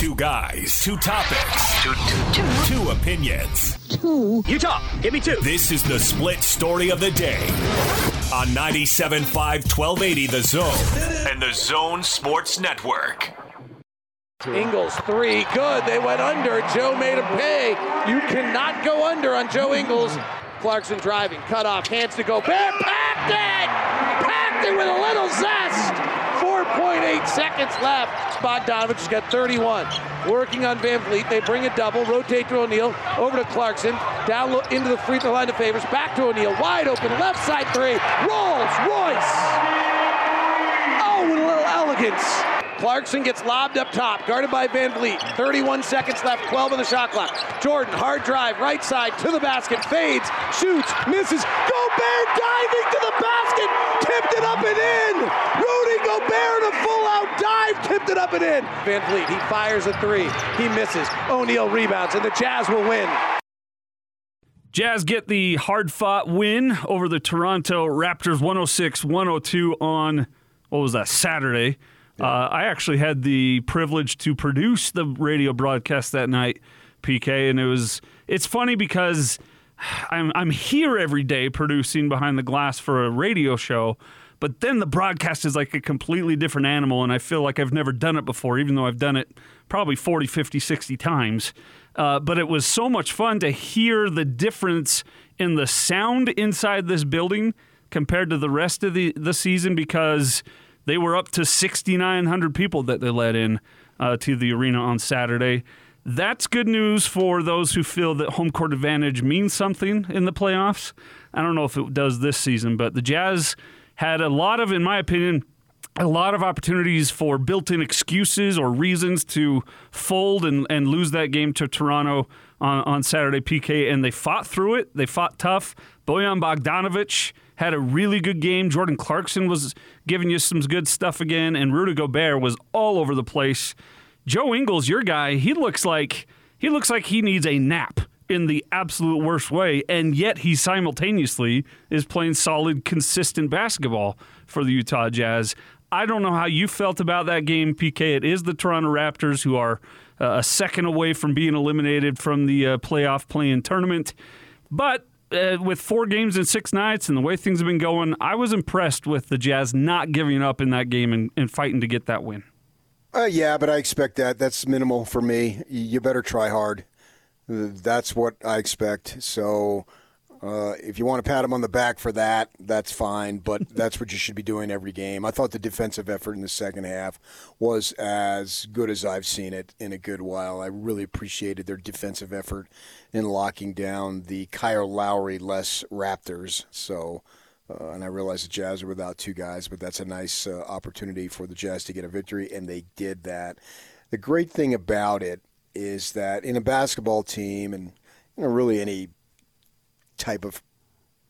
Two guys, two topics, two, two, two. two opinions. Two. Utah, give me two. This is the split story of the day on 97.5 1280 The Zone and The Zone Sports Network. Ingles three, good. They went under. Joe made him pay. You cannot go under on Joe Ingles. Clarkson driving, cut off, hands to Gobert, packed it! Packed it with a little zest! 4.8 seconds left. Bogdanovich has got 31. Working on VanVleet. They bring a double, rotate to O'Neale, over to Clarkson, down into the free throw line to Favors, back to O'Neale, wide open, left side three, rolls, Royce! Oh, with a little elegance. Clarkson gets lobbed up top, guarded by VanVleet. 31 seconds left, 12 on the shot clock. Jordan, hard drive, right side to the basket, fades, shoots, misses. Gobert diving to the basket, tipped it up and in. Rudy Gobert in a full out dive, it up and in. Van VanVleet, he fires a three, he misses. O'Neale rebounds, and the Jazz will win. Jazz get the hard fought win over the Toronto Raptors 106 102 on, what was that, Saturday. Uh, I actually had the privilege to produce the radio broadcast that night, PK, and it was it's funny because I'm I'm here every day producing behind the glass for a radio show, but then the broadcast is like a completely different animal and I feel like I've never done it before even though I've done it probably 40, 50, 60 times. Uh, but it was so much fun to hear the difference in the sound inside this building compared to the rest of the, the season because – they were up to 6,900 people that they let in uh, to the arena on Saturday. That's good news for those who feel that home court advantage means something in the playoffs. I don't know if it does this season, but the Jazz had a lot of, in my opinion, a lot of opportunities for built in excuses or reasons to fold and, and lose that game to Toronto on, on Saturday, PK, and they fought through it. They fought tough. Bojan Bogdanovich had a really good game. Jordan Clarkson was giving you some good stuff again, and Rudy Gobert was all over the place. Joe Ingles, your guy, he looks like he looks like he needs a nap in the absolute worst way, and yet he simultaneously is playing solid, consistent basketball for the Utah Jazz. I don't know how you felt about that game, PK. It is the Toronto Raptors who are uh, a second away from being eliminated from the uh, playoff playing tournament. But uh, with four games in six nights and the way things have been going, I was impressed with the Jazz not giving up in that game and, and fighting to get that win. Uh, yeah, but I expect that. That's minimal for me. You better try hard. That's what I expect. So uh, if you want to pat him on the back for that, that's fine, but that's what you should be doing every game. I thought the defensive effort in the second half was as good as I've seen it in a good while. I really appreciated their defensive effort in locking down the Kyle Lowry less Raptors. So, uh, and I realize the Jazz are without two guys, but that's a nice uh, opportunity for the Jazz to get a victory, and they did that. The great thing about it is that in a basketball team, and you know, really any type of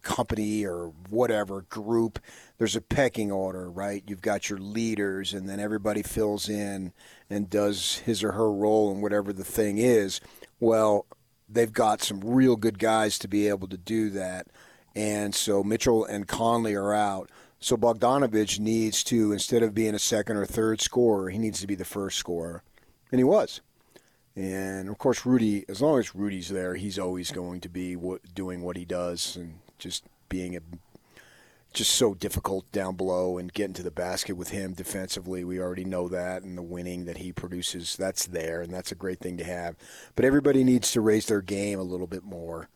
company or whatever group, there's a pecking order, right? You've got your leaders, and then everybody fills in and does his or her role in whatever the thing is. Well, they've got some real good guys to be able to do that. And so Mitchell and Conley are out. So Bogdanovich needs to, instead of being a second or third scorer, he needs to be the first scorer. And he was. And of course, Rudy, as long as Rudy's there, he's always going to be doing what he does and just being a just so difficult down below and getting to the basket with him defensively. We already know that, and the winning that he produces, that's there, and that's a great thing to have. But everybody needs to raise their game a little bit more.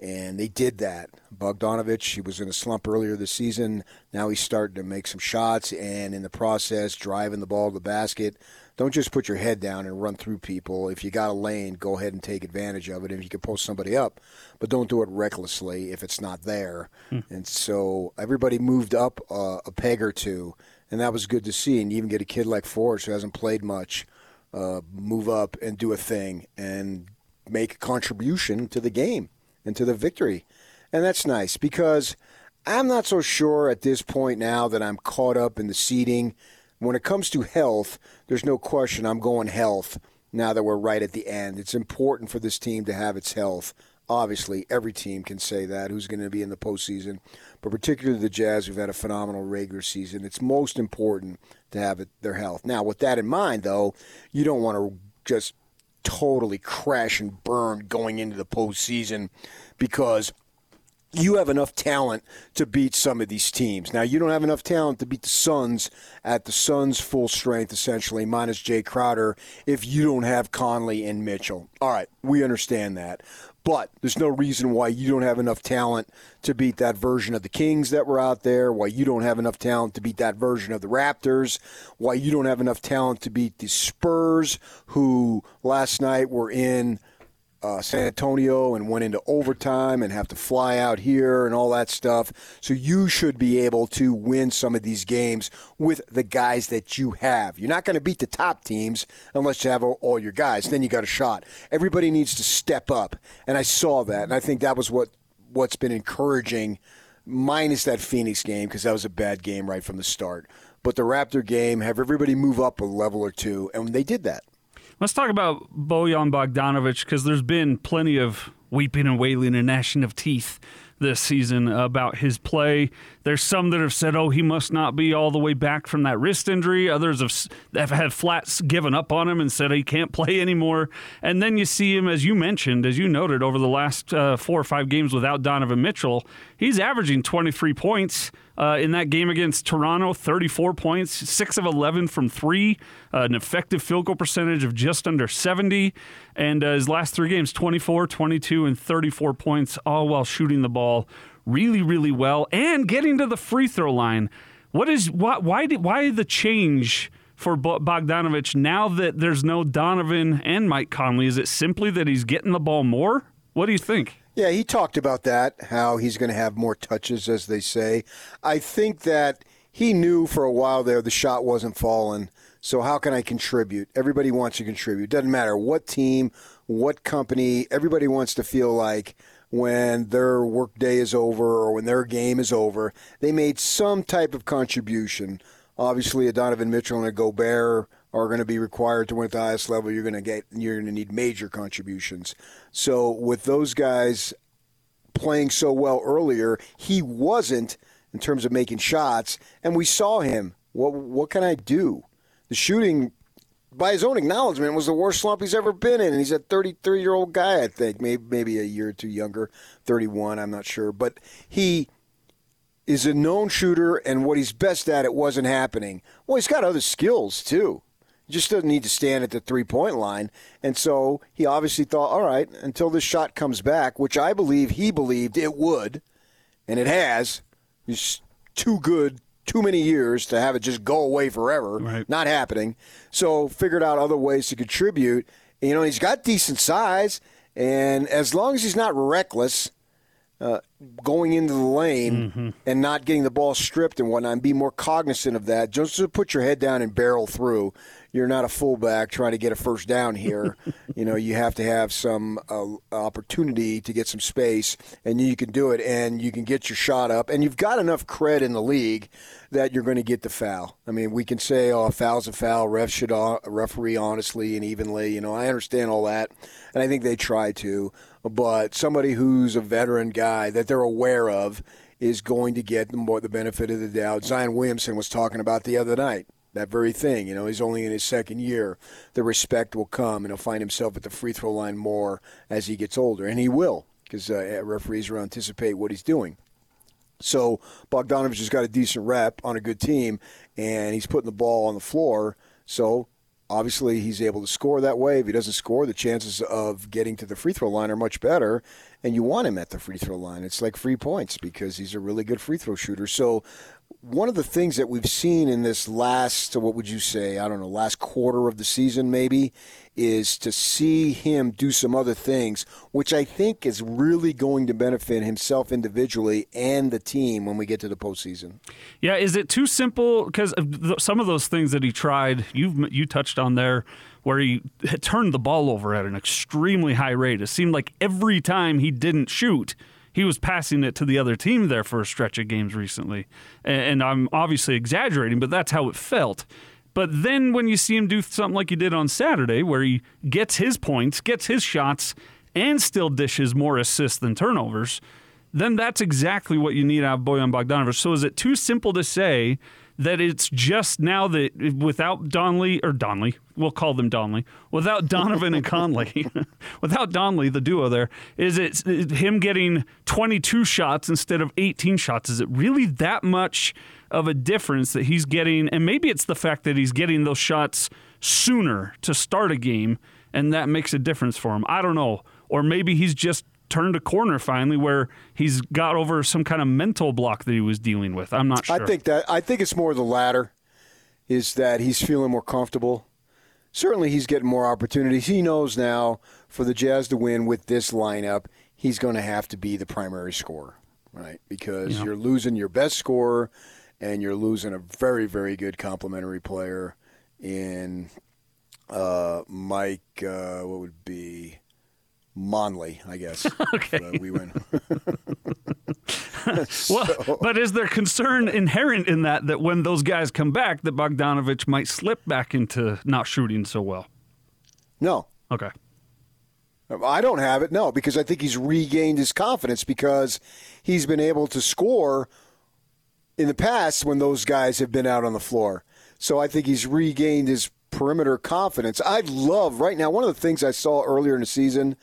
And they did that. Bogdanovich, he was in a slump earlier this season. Now he's starting to make some shots, and in the process, driving the ball to the basket don't just put your head down and run through people. If you got a lane, go ahead and take advantage of it. If you can post somebody up, but don't do it recklessly if it's not there. Hmm. And so everybody moved up uh, a peg or two, and that was good to see. And you even get a kid like Forge who hasn't played much uh, move up and do a thing and make a contribution to the game and to the victory. And that's nice because I'm not so sure at this point now that I'm caught up in the seeding when it comes to health, there's no question I'm going health now that we're right at the end. It's important for this team to have its health. Obviously, every team can say that who's going to be in the postseason, but particularly the Jazz, who've had a phenomenal regular season. It's most important to have it, their health. Now, with that in mind, though, you don't want to just totally crash and burn going into the postseason because you have enough talent to beat some of these teams. Now, you don't have enough talent to beat the Suns at the Suns' full strength, essentially, minus Jae Crowder, if you don't have Conley and Mitchell. All right, we understand that. But there's no reason why you don't have enough talent to beat that version of the Kings that were out there, why you don't have enough talent to beat that version of the Raptors, why you don't have enough talent to beat the Spurs, who last night were in uh, San Antonio and went into overtime and have to fly out here and all that stuff. So you should be able to win some of these games with the guys that you have. You're not going to beat the top teams unless you have all your guys. Then you got a shot. Everybody needs to step up, and I saw that, and I think that was what what's been encouraging. Minus that Phoenix game because that was a bad game right from the start. But the Raptor game, have everybody move up a level or two, and they did that. Let's talk about Bojan Bogdanovic because there's been plenty of weeping and wailing and gnashing of teeth this season about his play. There's some that have said, "Oh, he must not be all the way back from that wrist injury." Others have have had flats given up on him and said he can't play anymore. And then you see him, as you mentioned, as you noted, over the last uh, four or five games without Donovan Mitchell, he's averaging 23 points. Uh, in that game against Toronto, 34 points, 6 of 11 from three, uh, an effective field goal percentage of just under 70. And uh, his last three games, 24, 22, and 34 points, all while shooting the ball really, really well and getting to the free throw line. What is why why did, why the change for Bogdanovic now that there's no Donovan and Mike Conley? Is it simply that he's getting the ball more? What do you think? Yeah, he talked about that, how he's going to have more touches, as they say. I think that he knew for a while there the shot wasn't falling. So how can I contribute? Everybody wants to contribute. Doesn't matter what team, what company. Everybody wants to feel like when their workday is over or when their game is over, they made some type of contribution. Obviously, a Donovan Mitchell and a Gobert are going to be required to win at the highest level. You're going to get you're going to need major contributions. So with those guys playing so well earlier, he wasn't in terms of making shots, and we saw him. What what can I do? The shooting by his own acknowledgement, was the worst slump he's ever been in. And he's a 33 year old guy, I think, maybe maybe a year or two younger, 31. I'm not sure, but he is a known shooter, and what he's best at, it wasn't happening. Well, he's got other skills too. Just doesn't need to stand at the three point line. And so he obviously thought, all right, until this shot comes back, which I believe he believed it would, and it has. He's too good too many years to have it just go away forever. Right. Not happening. So figured out other ways to contribute. You know, he's got decent size, and as long as he's not reckless, uh, going into the lane mm-hmm. and not getting the ball stripped and whatnot, and be more cognizant of that. Just put your head down and barrel through you're not a fullback trying to get a first down here. you know, you have to have some uh, opportunity to get some space, and you can do it, and you can get your shot up, and you've got enough cred in the league that you're going to get the foul. I mean, we can say, "Oh, a foul's a foul." Refs should uh, referee honestly and evenly. You know, I understand all that, and I think they try to. But somebody who's a veteran guy that they're aware of is going to get the, the benefit of the doubt. Zion Williamson was talking about the other night that very thing. You know, he's only in his second year. The respect will come, and he'll find himself at the free throw line more as he gets older, and he will, because uh, referees will anticipate what he's doing. So Bogdanovich has got a decent rep on a good team, and he's putting the ball on the floor. So obviously he's able to score that way. If he doesn't score, the chances of getting to the free throw line are much better, and you want him at the free throw line. It's like free points because he's a really good free throw shooter. So one of the things that we've seen in this last, what would you say, I don't know, last quarter of the season maybe, is to see him do some other things, which I think is really going to benefit himself individually and the team when we get to the postseason. Yeah, is it too simple? Because some of those things that he tried, you you touched on there, where he turned the ball over at an extremely high rate. It seemed like every time he didn't shoot he was passing it to the other team there for a stretch of games recently. And, I'm obviously exaggerating, but that's how it felt. But then when you see him do something like he did on Saturday, where he gets his points, gets his shots, and still dishes more assists than turnovers, then that's exactly what you need out of Bojan Bogdanovic. So is it too simple to say that it's just now that without Donley or Donley, we'll call them Donley, without Donovan and Conley, without Donley, the duo there, is it him getting 22 shots instead of 18 shots? Is it really that much of a difference that he's getting? And maybe it's the fact that he's getting those shots sooner to start a game, and that makes a difference for him. I don't know. Or maybe he's just turned a corner finally where he's got over some kind of mental block that he was dealing with. I'm not sure. I think that I think it's more the latter is that he's feeling more comfortable. Certainly he's getting more opportunities. He knows now for the Jazz to win with this lineup, he's going to have to be the primary scorer, right? Because yeah. you're losing your best scorer and you're losing a very very good complementary player in uh, Mike uh, what would be Monley, I guess. okay. We win. so. Well, but is there concern inherent in that that when those guys come back, that Bogdanovich might slip back into not shooting so well? No. Okay. I don't have it, no, because I think he's regained his confidence because he's been able to score in the past when those guys have been out on the floor. So I think he's regained his perimeter confidence. I love right now, one of the things I saw earlier in the season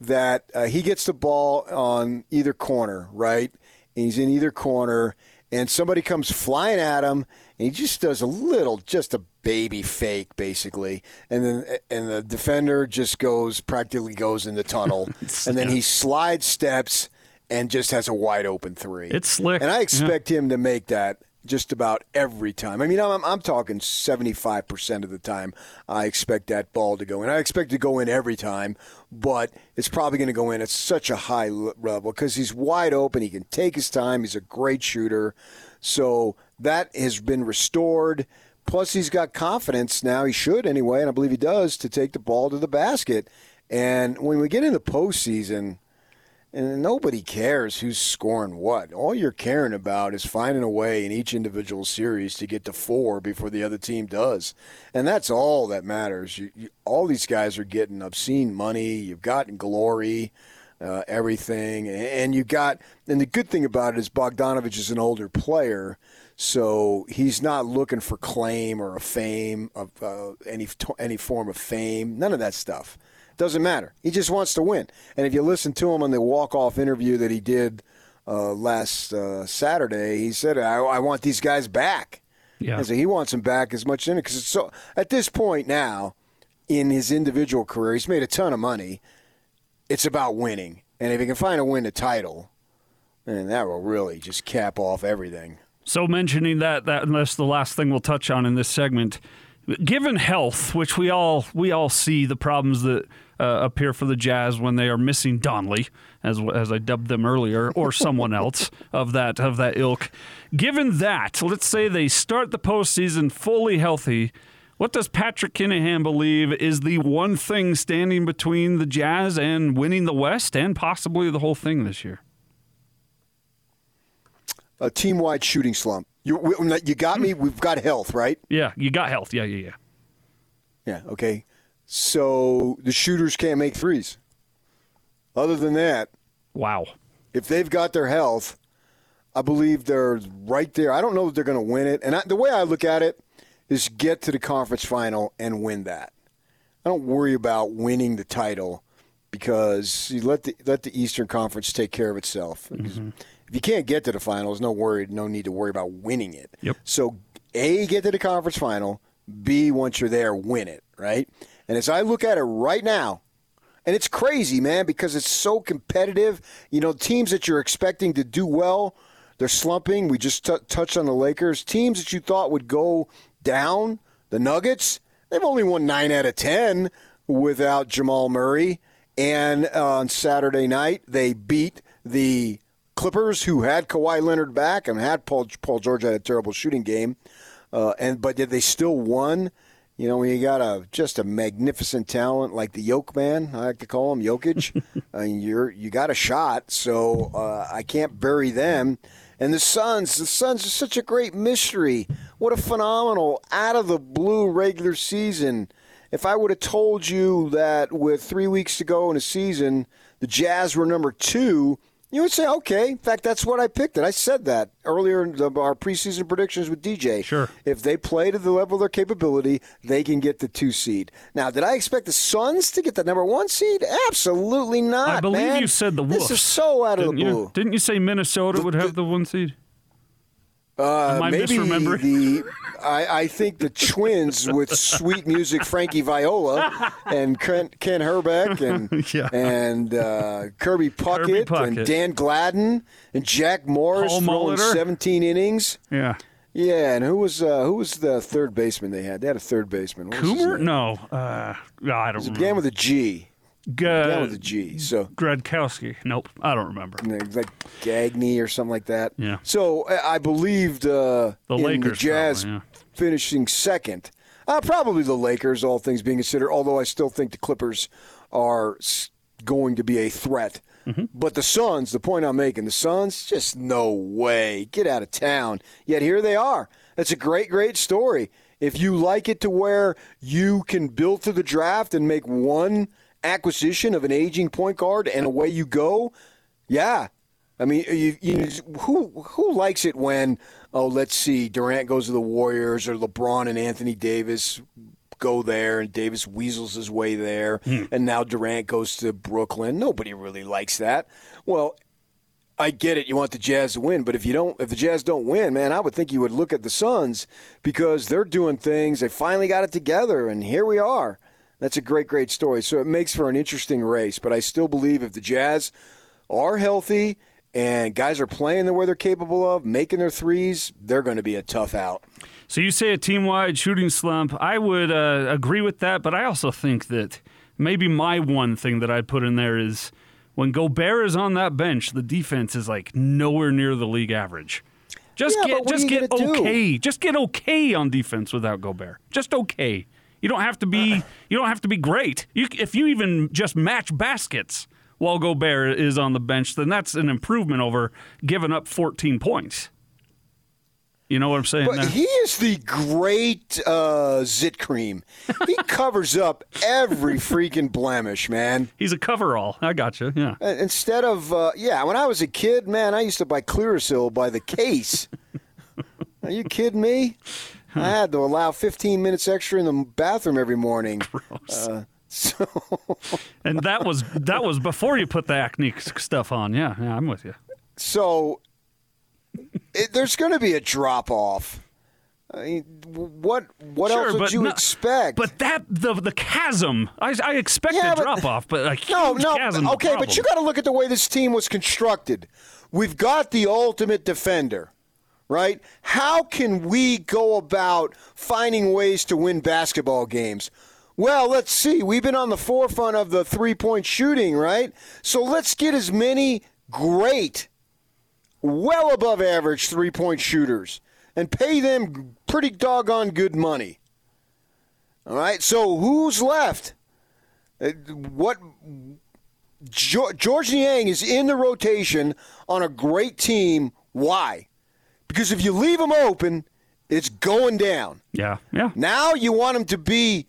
that uh, he gets the ball on either corner, right? And he's in either corner, and somebody comes flying at him, and he just does a little, just a baby fake, basically, and then and the defender just goes practically goes in the tunnel, and then he slide steps and just has a wide open three. It's slick, and I expect yeah. him to make that just about every time. I mean, I'm, I'm talking 75% of the time. I expect that ball to go in. I expect to go in every time, but it's probably going to go in at such a high level because he's wide open. He can take his time. He's a great shooter. So that has been restored. Plus, he's got confidence now. He should anyway, and I believe he does, to take the ball to the basket. And when we get into postseason – and nobody cares who's scoring what. All you're caring about is finding a way in each individual series to get to four before the other team does. And that's all that matters. You, you, all these guys are getting obscene money. You've gotten glory, uh, everything. And, and you got, and the good thing about it is Bogdanovich is an older player. So he's not looking for claim or a fame of uh, any any form of fame. None of that stuff. Doesn't matter. He just wants to win. And if you listen to him on the walk-off interview that he did uh, last uh, Saturday, he said, I, I, want these guys back." Yeah. And so he wants them back as much in it because so at this point now in his individual career, he's made a ton of money. It's about winning, and if he can find a win a title, then that will really just cap off everything. So mentioning that, that and that's the last thing we'll touch on in this segment. Given health, which we all we all see the problems that uh, appear for the Jazz when they are missing Donley, as as I dubbed them earlier, or someone else of that of that ilk. Given that, let's say they start the postseason fully healthy. What does Patrick Kinahan believe is the one thing standing between the Jazz and winning the West and possibly the whole thing this year? A team wide shooting slump. You, you got me. We've got health, right? Yeah, you got health. Yeah, yeah, yeah. Yeah, okay. So the shooters can't make threes. Other than that, wow. If they've got their health, I believe they're right there. I don't know that they're going to win it. And I, the way I look at it is get to the conference final and win that. I don't worry about winning the title because you let the let the Eastern Conference take care of itself. Mm-hmm. If you can't get to the finals, no worry, no need to worry about winning it. Yep. So A, get to the conference final. B, once you're there, win it, right? And as I look at it right now, and it's crazy, man, because it's so competitive. You know, teams that you're expecting to do well, they're slumping. We just t- touched on the Lakers. Teams that you thought would go down, the Nuggets, they've only won 9 out of 10 without Jamal Murray. And uh, on Saturday night, they beat the Clippers, who had Kawhi Leonard back and had Paul, Paul George had a terrible shooting game. Uh, and but did they still won. You know, when you got a just a magnificent talent like the Yoke Man, I like to call him Jokic, uh, you're you got a shot. So uh, I can't bury them. And the Suns, the Suns are such a great mystery. What a phenomenal out of the blue regular season. If I would have told you that with three weeks to go in a season, the Jazz were number two You would say, okay. In fact, that's what I picked. It. I said that earlier in the, our preseason predictions with DJ. Sure. If they play to the level of their capability, they can get the two seed. Now, did I expect the Suns to get the number one seed? Absolutely not. I believe man. you said the Wolves. This is so out of Didn't the you? blue. Didn't you say Minnesota would have the one seed? Uh, Am I maybe misremembering? the I, I think the Twins with sweet music, Frankie Viola and Ken, Ken Hrbek and Yeah. and uh, Kirby Puckett, Puckett. and Dan Gladden and Jack Morris Paul throwing Molitor. 17 innings. Yeah. Yeah, and who was uh, who was the third baseman they had? They had a third baseman. What was Coomer? No. Uh, I don't It began remember. with a G. G- Began with a G. So Gradkowski. Nope. I don't remember. like Gagne or something like that. Yeah. So I believed uh, The Lakers the Jazz probably, finishing second. Uh, probably the Lakers, all things being considered. Although I still think the Clippers are going to be a threat. Mm-hmm. But the Suns, the point I'm making, the Suns, just no way. Get out of town. Yet here they are. That's a great, great story. If you like it to where you can build to the draft and make one acquisition of an aging point guard and away you go, yeah. I mean, you, you, who who likes it when oh let's see Durant goes to the Warriors or LeBron and Anthony Davis go there and Davis weasels his way there hmm. and now Durant goes to Brooklyn. Nobody really likes that. Well, I get it. You want the Jazz to win, but if you don't, if the Jazz don't win, man, I would think you would look at the Suns because they're doing things. They finally got it together, and here we are. That's a great, great story. So it makes for an interesting race. But I still believe if the Jazz are healthy and guys are playing the way they're capable of, making their threes, they're going to be a tough out. So you say a team-wide shooting slump. I would uh, agree with that, but I also think that maybe my one thing that I'd put in there is when Gobert is on that bench, the defense is like nowhere near the league average. Just Yeah, get just get gonna do? okay. Just get okay on defense without Gobert. Just okay. You don't have to be you don't have to be great. You, if you even just match baskets while Gobert is on the bench, then that's an improvement over giving up 14 points. You know what I'm saying? But he is the great uh, zit cream. He covers up every freaking blemish, man. He's a coverall. I got you. Yeah. Uh, Instead of, uh, yeah, when I was a kid, man, I used to buy Clearasil by the case. Are you kidding me? I had to allow 15 minutes extra in the bathroom every morning. Uh, so, And that was that was before you put the acne stuff on. Yeah, yeah, I'm with you. so it, there's going to be a drop off. I mean, what what else would you no- expect? But that the the chasm. I, I expect Yeah, a drop off, but a huge No, no. chasm. Okay, but you got to look at the way this team was constructed. We've got the ultimate defender, right? How can we go about finding ways to win basketball games? Well, let's see. We've been on the forefront of the three point shooting, right? So let's get as many great, well above average three point shooters and pay them pretty doggone good money. All right, so who's left? Uh, What Georges Niang is in the rotation on a great team. Why? Because if you leave them open, it's going down. Yeah, yeah. Now you want him to be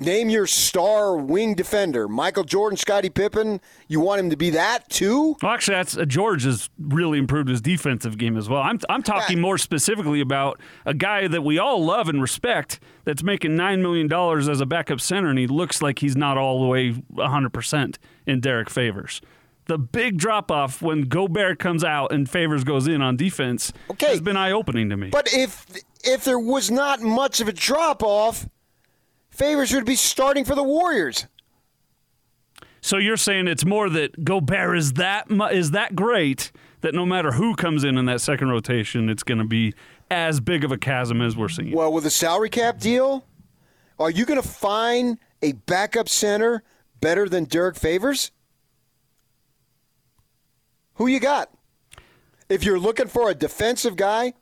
name your star wing defender, Michael Jordan, Scottie Pippen. You want him to be that too? Well, actually, that's uh, Georges has really improved his defensive game as well. I'm I'm talking Yeah. more specifically about a guy that we all love and respect that's making nine million dollars as a backup center, and he looks like he's not all the way 100 percent in Derrick Favors. The big drop off when Gobert comes out and Favors goes in on defense Okay. has been eye opening to me. But if if there was not much of a drop off, Favors would be starting for the Warriors. So you're saying it's more that Gobert is that mu- is that great that no matter who comes in in that second rotation, it's going to be as big of a chasm as we're seeing. Well, with a salary cap deal, are you going to find a backup center better than Derrick Favors? Who you got? If you're looking for a defensive guy,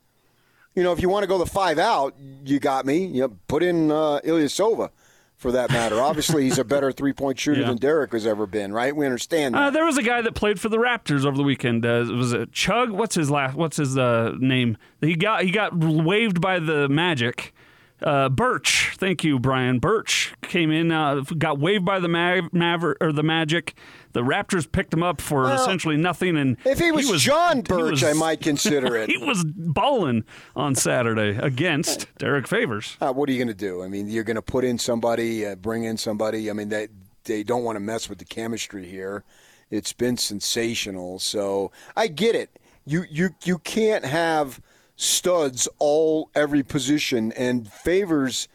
you know, if you want to go the five out, you got me. You know, put in uh, Ilyasova for that matter. Obviously, he's a better three point shooter Yeah. than Derrick has ever been, right? We understand that. Uh, there was a guy that played for the Raptors over the weekend. Uh, was it Chug? What's his last? What's his uh, name? He got he got waived by the Magic Uh, Birch, thank you, Brian. Birch came in, uh, got waived by the Mav- Maver- or the Magic. The Raptors picked him up for Well, essentially nothing. And If he was, John he Birch, was- I might consider it. He was balling on Saturday against Derrick Favors. Uh, what are you going to do? I mean, you're going to put in somebody, uh, bring in somebody. I mean, they they don't want to mess with the chemistry here. It's been sensational. So I get it. You you you can't have studs all every position and favors.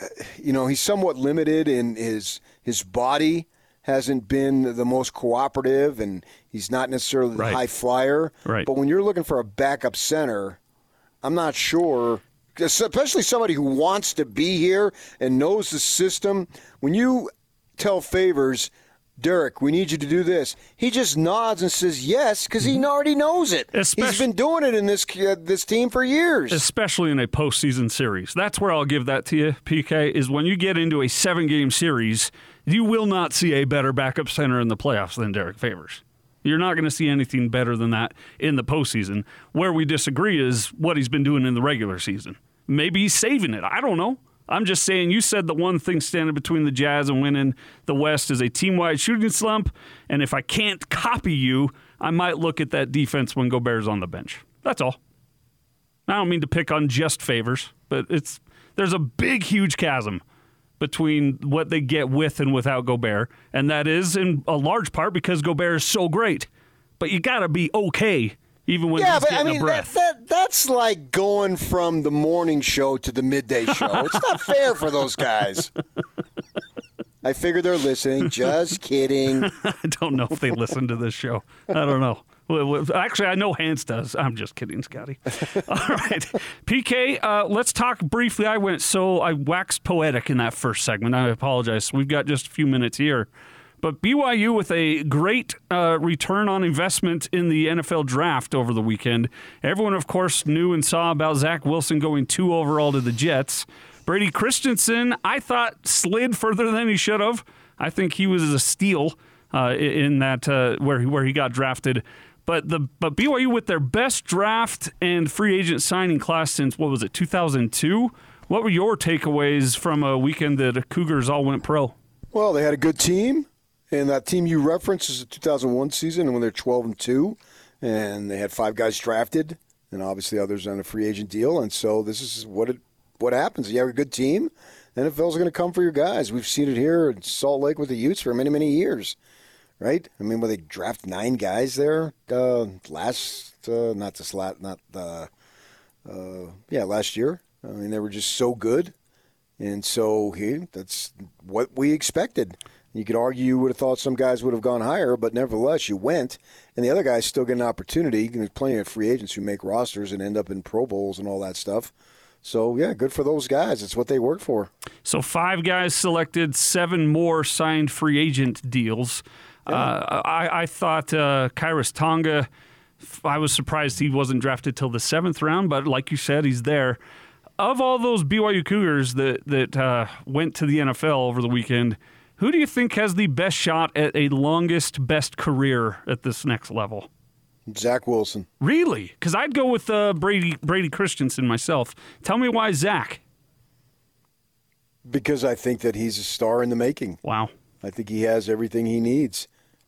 uh, You know, he's somewhat limited in his his body hasn't been the most cooperative, and he's not necessarily the Right. high flyer. Right. But when you're looking for a backup center, I'm not sure, especially somebody who wants to be here and knows the system. When you tell favors, Derrick, we need you to do this, he just nods and says yes because he already knows it. He's been doing it in this uh, this team for years. especially in a postseason series. That's where I'll give that to you, PK, is when you get into a seven game series, you will not see a better backup center in the playoffs than Derrick Favors. You're not going to see anything better than that in the postseason. Where we disagree is what he's been doing in the regular season. Maybe he's saving it. I don't know. I'm just saying, you said the one thing standing between the Jazz and winning the West is a team wide shooting slump. And if I can't copy you, I might look at that defense when Gobert's on the bench. That's all. I don't mean to pick on just favors, but it's there's a big, huge chasm between what they get with and without Gobert, and that is in a large part because Gobert is so great. But you got to be okay even when yeah, he's but I getting mean a that, breath. that that's like going from the morning show to the midday show. It's not fair for those guys. I figure they're listening. Just kidding. I don't know if they listen to this show. I don't know. Actually, I know Hans does. I'm just kidding, Scotty. All right, PK. Uh, let's talk briefly. I went so I waxed poetic in that first segment. I apologize. We've got just a few minutes here, but BYU with a great uh, return on investment in the NFL draft over the weekend. Everyone, of course, knew and saw about Zach Wilson going two overall to the Jets. Brady Christensen, I thought slid further than he should have. I think he was a steal uh, in that uh, where he, where he got drafted. But the but BYU with their best draft and free agent signing class since what was it 2002? What were your takeaways from a weekend that the Cougars all went pro? Well, they had a good team, and that team you referenced is the 2001 season when they're 12 and two, and they had five guys drafted, and obviously others on a free agent deal. And so this is what it what happens. You have a good team, NFL's going to come for your guys. We've seen it here in Salt Lake with the Utes for many many years, right? I mean, when they draft nine guys there uh, last, uh, not this last, not uh, uh, yeah, last year. I mean, they were just so good. And so he, that's what we expected. You could argue you would have thought some guys would have gone higher, but nevertheless, you went. And the other guys still get an opportunity. There's plenty of free agents who make rosters and end up in Pro Bowls and all that stuff. So, yeah, good for those guys. It's what they work for. So five guys selected, seven more signed free agent deals. Uh, I, I thought uh, Khyiris Tonga. I was surprised he wasn't drafted till the seventh round, but like you said, he's there. Of all those BYU Cougars that that uh, went to the NFL over the weekend, who do you think has the best shot at a longest, best career at this next level? Zach Wilson. Really? Because I'd go with uh, Brady Brady Christensen myself. Tell me why Zach. Because I think that he's a star in the making. Wow. I think he has everything he needs.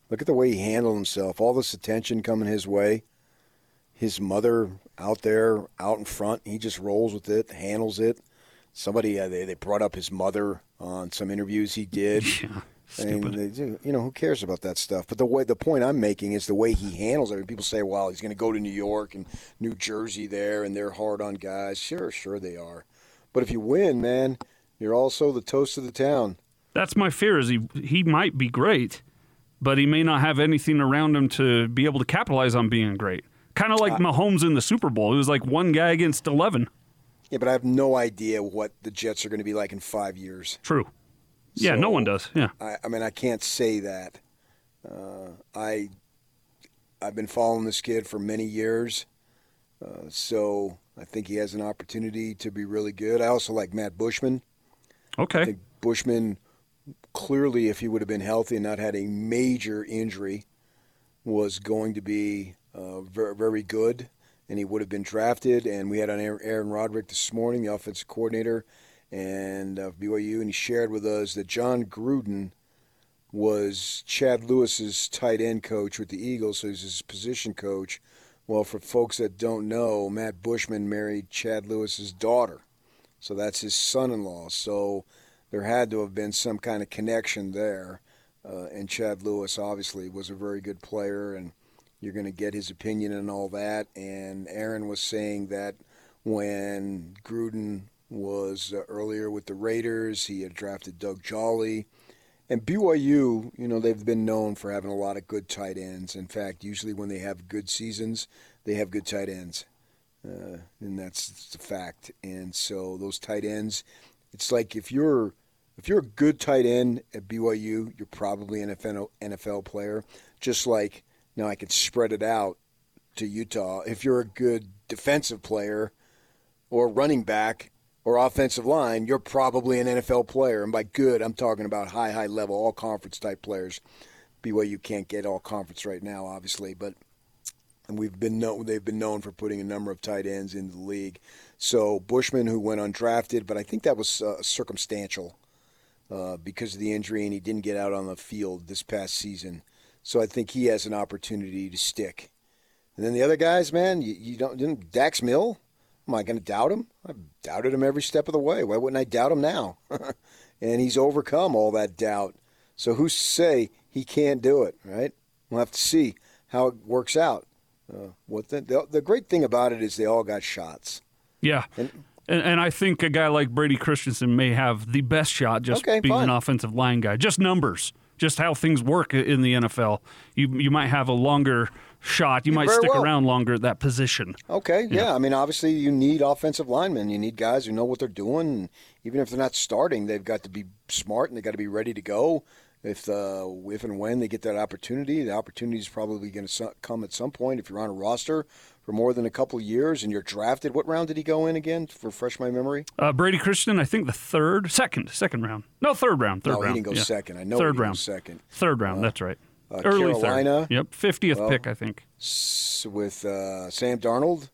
Look at the way he handled himself. All this attention coming his way. His mother out there, out in front, he just rolls with it, handles it. Somebody uh, they they brought up his mother on some interviews he did. Yeah. And Stupid. they do- you know who cares about that stuff? But the way the point I'm making is the way he handles it. People say, "Well, he's going to go to New York and New Jersey there, and they're hard on guys." Sure, sure they are. But if you win, man, you're also the toast of the town. That's my fear. Is he he might be great, but he may not have anything around him to be able to capitalize on being great. Kind of like Uh, Mahomes in the Super Bowl. He was like one guy against eleven. Yeah, but I have no idea what the Jets are going to be like in five years. True. Yeah, no one does. Yeah. I, I mean, I can't say that. Uh, I I've been following this kid for many years, uh, so I think he has an opportunity to be really good. I also like Matt Bushman. Okay. I think Bushman clearly, if he would have been healthy and not had a major injury, was going to be uh, very, very good. And he would have been drafted. And we had on Aaron Roderick this morning, the offensive coordinator, and uh, BYU, and he shared with us that Jon Gruden was Chad Lewis's tight end coach with the Eagles, so he's his position coach. Well, for folks that don't know, Matt Bushman married Chad Lewis's daughter, so that's his son-in-law. So there had to have been some kind of connection there. Uh, and Chad Lewis obviously was a very good player, and you're going to get his opinion and all that. And Aaron was saying that when Gruden was uh, earlier with the Raiders, he had drafted Doug Jolley. And BYU, you know, they've been known for having a lot of good tight ends. In fact, usually when they have good seasons, they have good tight ends. Uh, and that's a fact. And so those tight ends, it's like if you're if you're a good tight end at BYU, you're probably an NFL, NFL player. Just like now, I could spread it out to Utah. If you're a good defensive player or running back or offensive line, you're probably an NFL player. And by good, I'm talking about high, high level, all conference type players. BYU can't get all conference right now, obviously, but and we've been known they've been known for putting a number of tight ends into the league. So Bushman, who went undrafted, but I think that was uh, circumstantial uh, because of the injury, and he didn't get out on the field this past season. So I think he has an opportunity to stick. And then the other guys, man, you, you don't didn't Dax Milne. Am I going to doubt him? I've doubted him every step of the way. Why wouldn't I doubt him now? and he's overcome all that doubt. So who's to say he can't do it, right? We'll have to see how it works out. Uh, what the, the, the great thing about it is they all got shots. Yeah. And, and, and, I think a guy like Brady Christensen may have the best shot just okay, being fine. an offensive line guy. Just numbers, just how things work in the NFL. You you might have a longer shot. You, you might stick well. around longer at that position. Okay, yeah. I mean, obviously, you need offensive linemen. You need guys who know what they're doing. Even if they're not starting, they've got to be smart and they've got to be ready to go. If uh, if and when they get that opportunity, the opportunity is probably going to come at some point. If you're on a roster for more than a couple of years and you're drafted, what round did he go in again? Refresh my memory. Uh, Brady Christian, I think the third, second, second round. No, third round. Third no, round. he didn't go yeah. second. I know third round. second. Third round. Uh, that's right. Uh, Early Carolina. Third. Yep, fiftieth well, pick, I think. With uh, Sam Darnold,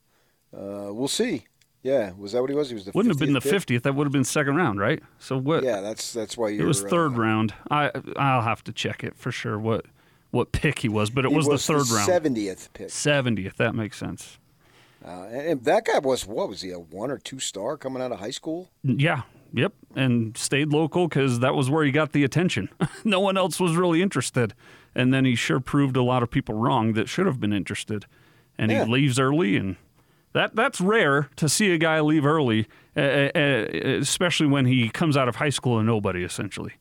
uh, we'll see. Yeah, was that what he was? He was the wouldn't have been the fiftieth. That would have been second round, right? So what? Yeah, that's that's why you. It was third uh, round. I I'll have to check it for sure. What what pick he was, but it he was, was the third round. Seventieth pick. Seventieth. That makes sense. Uh, and, that guy was what was he a one or two star coming out of high school? Yeah. Yep. And stayed local because that was where he got the attention. no one else was really interested, and then he sure proved a lot of people wrong that should have been interested. And Yeah. he leaves early and. That that's rare to see a guy leave early, uh, uh, especially when he comes out of high school and nobody. Essentially,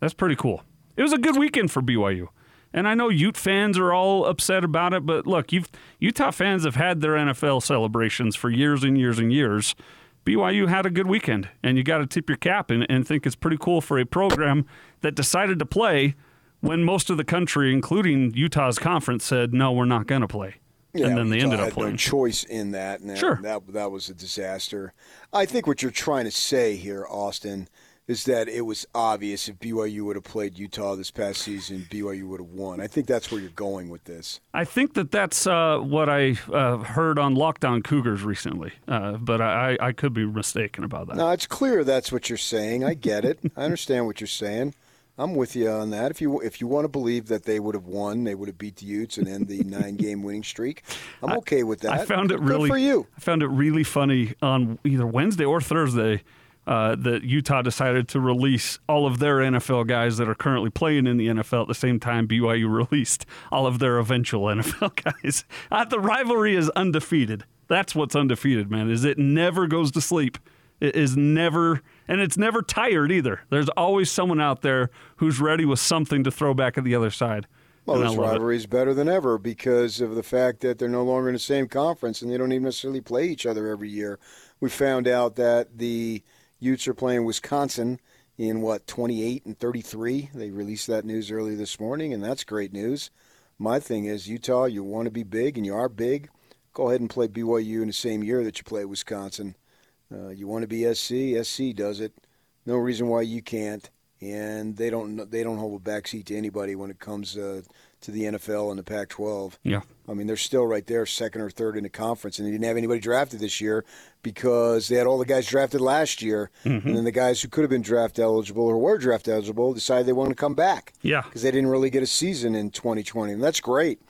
that's pretty cool. It was a good weekend for BYU, and I know Ute fans are all upset about it. But look, you've, Utah fans have had their NFL celebrations for years and years and years. BYU had a good weekend, and you got to tip your cap and, and think it's pretty cool for a program that decided to play when most of the country, including Utah's conference, said no, we're not going to play Yeah, and then they Utah ended up had playing. No choice in that. And that, Sure. that that was a disaster. I think what you're trying to say here, Austin, is that it was obvious if BYU would have played Utah this past season, BYU would have won. I think that's where you're going with this. I think that that's uh, what I uh, heard on Lockdown Cougars recently, uh, but I, I could be mistaken about that. No, it's clear that's what you're saying. I get it. I understand what you're saying. I'm with you on that. If you if you want to believe that they would have won, they would have beat the Utes and end the nine game winning streak. I'm okay with that. I found it Good really for you. I found it really funny on either Wednesday or Thursday uh, that Utah decided to release all of their NFL guys that are currently playing in the NFL at the same time BYU released all of their eventual NFL guys. Uh, the rivalry is undefeated. That's what's undefeated, man. Is it never goes to sleep. It is never, and it's never tired either. There's always someone out there who's ready with something to throw back at the other side. Well, this rivalry is better than ever because of the fact that they're no longer in the same conference and they don't even necessarily play each other every year. We found out that the Utes are playing Wisconsin in what 28 and 33. They released that news early this morning, and that's great news. My thing is, Utah, you want to be big, and you are big. Go ahead and play BYU in the same year that you play Wisconsin. Uh, you want to be SC, SC does it. No reason why you can't. and they don't they don't hold a backseat to anybody when it comes uh, to the NFL and the Pac-12. Yeah. I mean, they're still right there, second or third in the conference, and they didn't have anybody drafted this year because they had all the guys drafted last year, Mm-hmm. and then the guys who could have been draft eligible or were draft eligible decided they wanted to come back. Yeah. because they didn't really get a season in 2020, and that's great.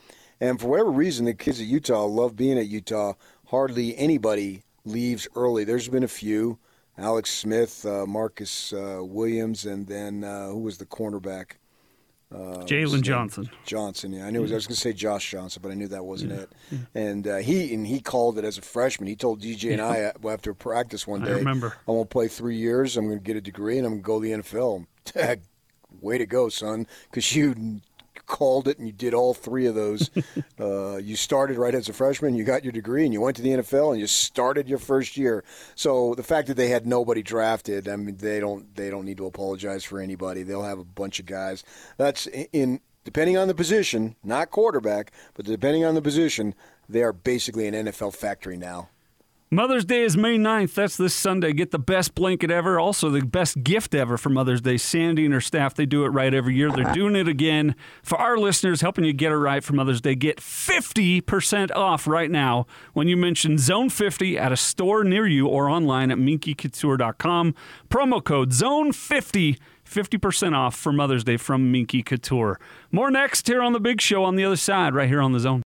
And for whatever reason, the kids at Utah love being at Utah. Hardly anybody leaves early. There's been a few. Alex Smith, uh, Marcus uh, Williams, and then uh, who was the cornerback? Jaylon Johnson. Johnson. Yeah, I knew. I was going to say Josh Johnson, but I knew that wasn't it. And uh, he and he called it as a freshman. He told DJ and I uh, after practice one I day, remember. I won't play three years. I'm going to get a degree and I'm going to go to the NFL." Way to go, son! Because you called it and you did all three of those. uh, you started right as a freshman, you got your degree, and you went to the NFL and you started your first year. So the fact that they had nobody drafted, I mean, they don't they don't need to apologize for anybody. They'll have a bunch of guys. That's in depending on the position, not quarterback, but depending on the position, they are basically an NFL factory now. Mother's Day is May 9th. That's this Sunday. Get the best blanket ever. Also, the best gift ever for Mother's Day. Sandy and her staff, they do it right every year. They're doing it again. For our listeners, helping you get it right for Mother's Day, get 50% off right now when you mention Zone 50 at a store near you or online at minkycouture.com. Promo code Zone 50. 50% off for Mother's Day from Minky Couture. More next here on The Big Show on the other side, right here on The Zone.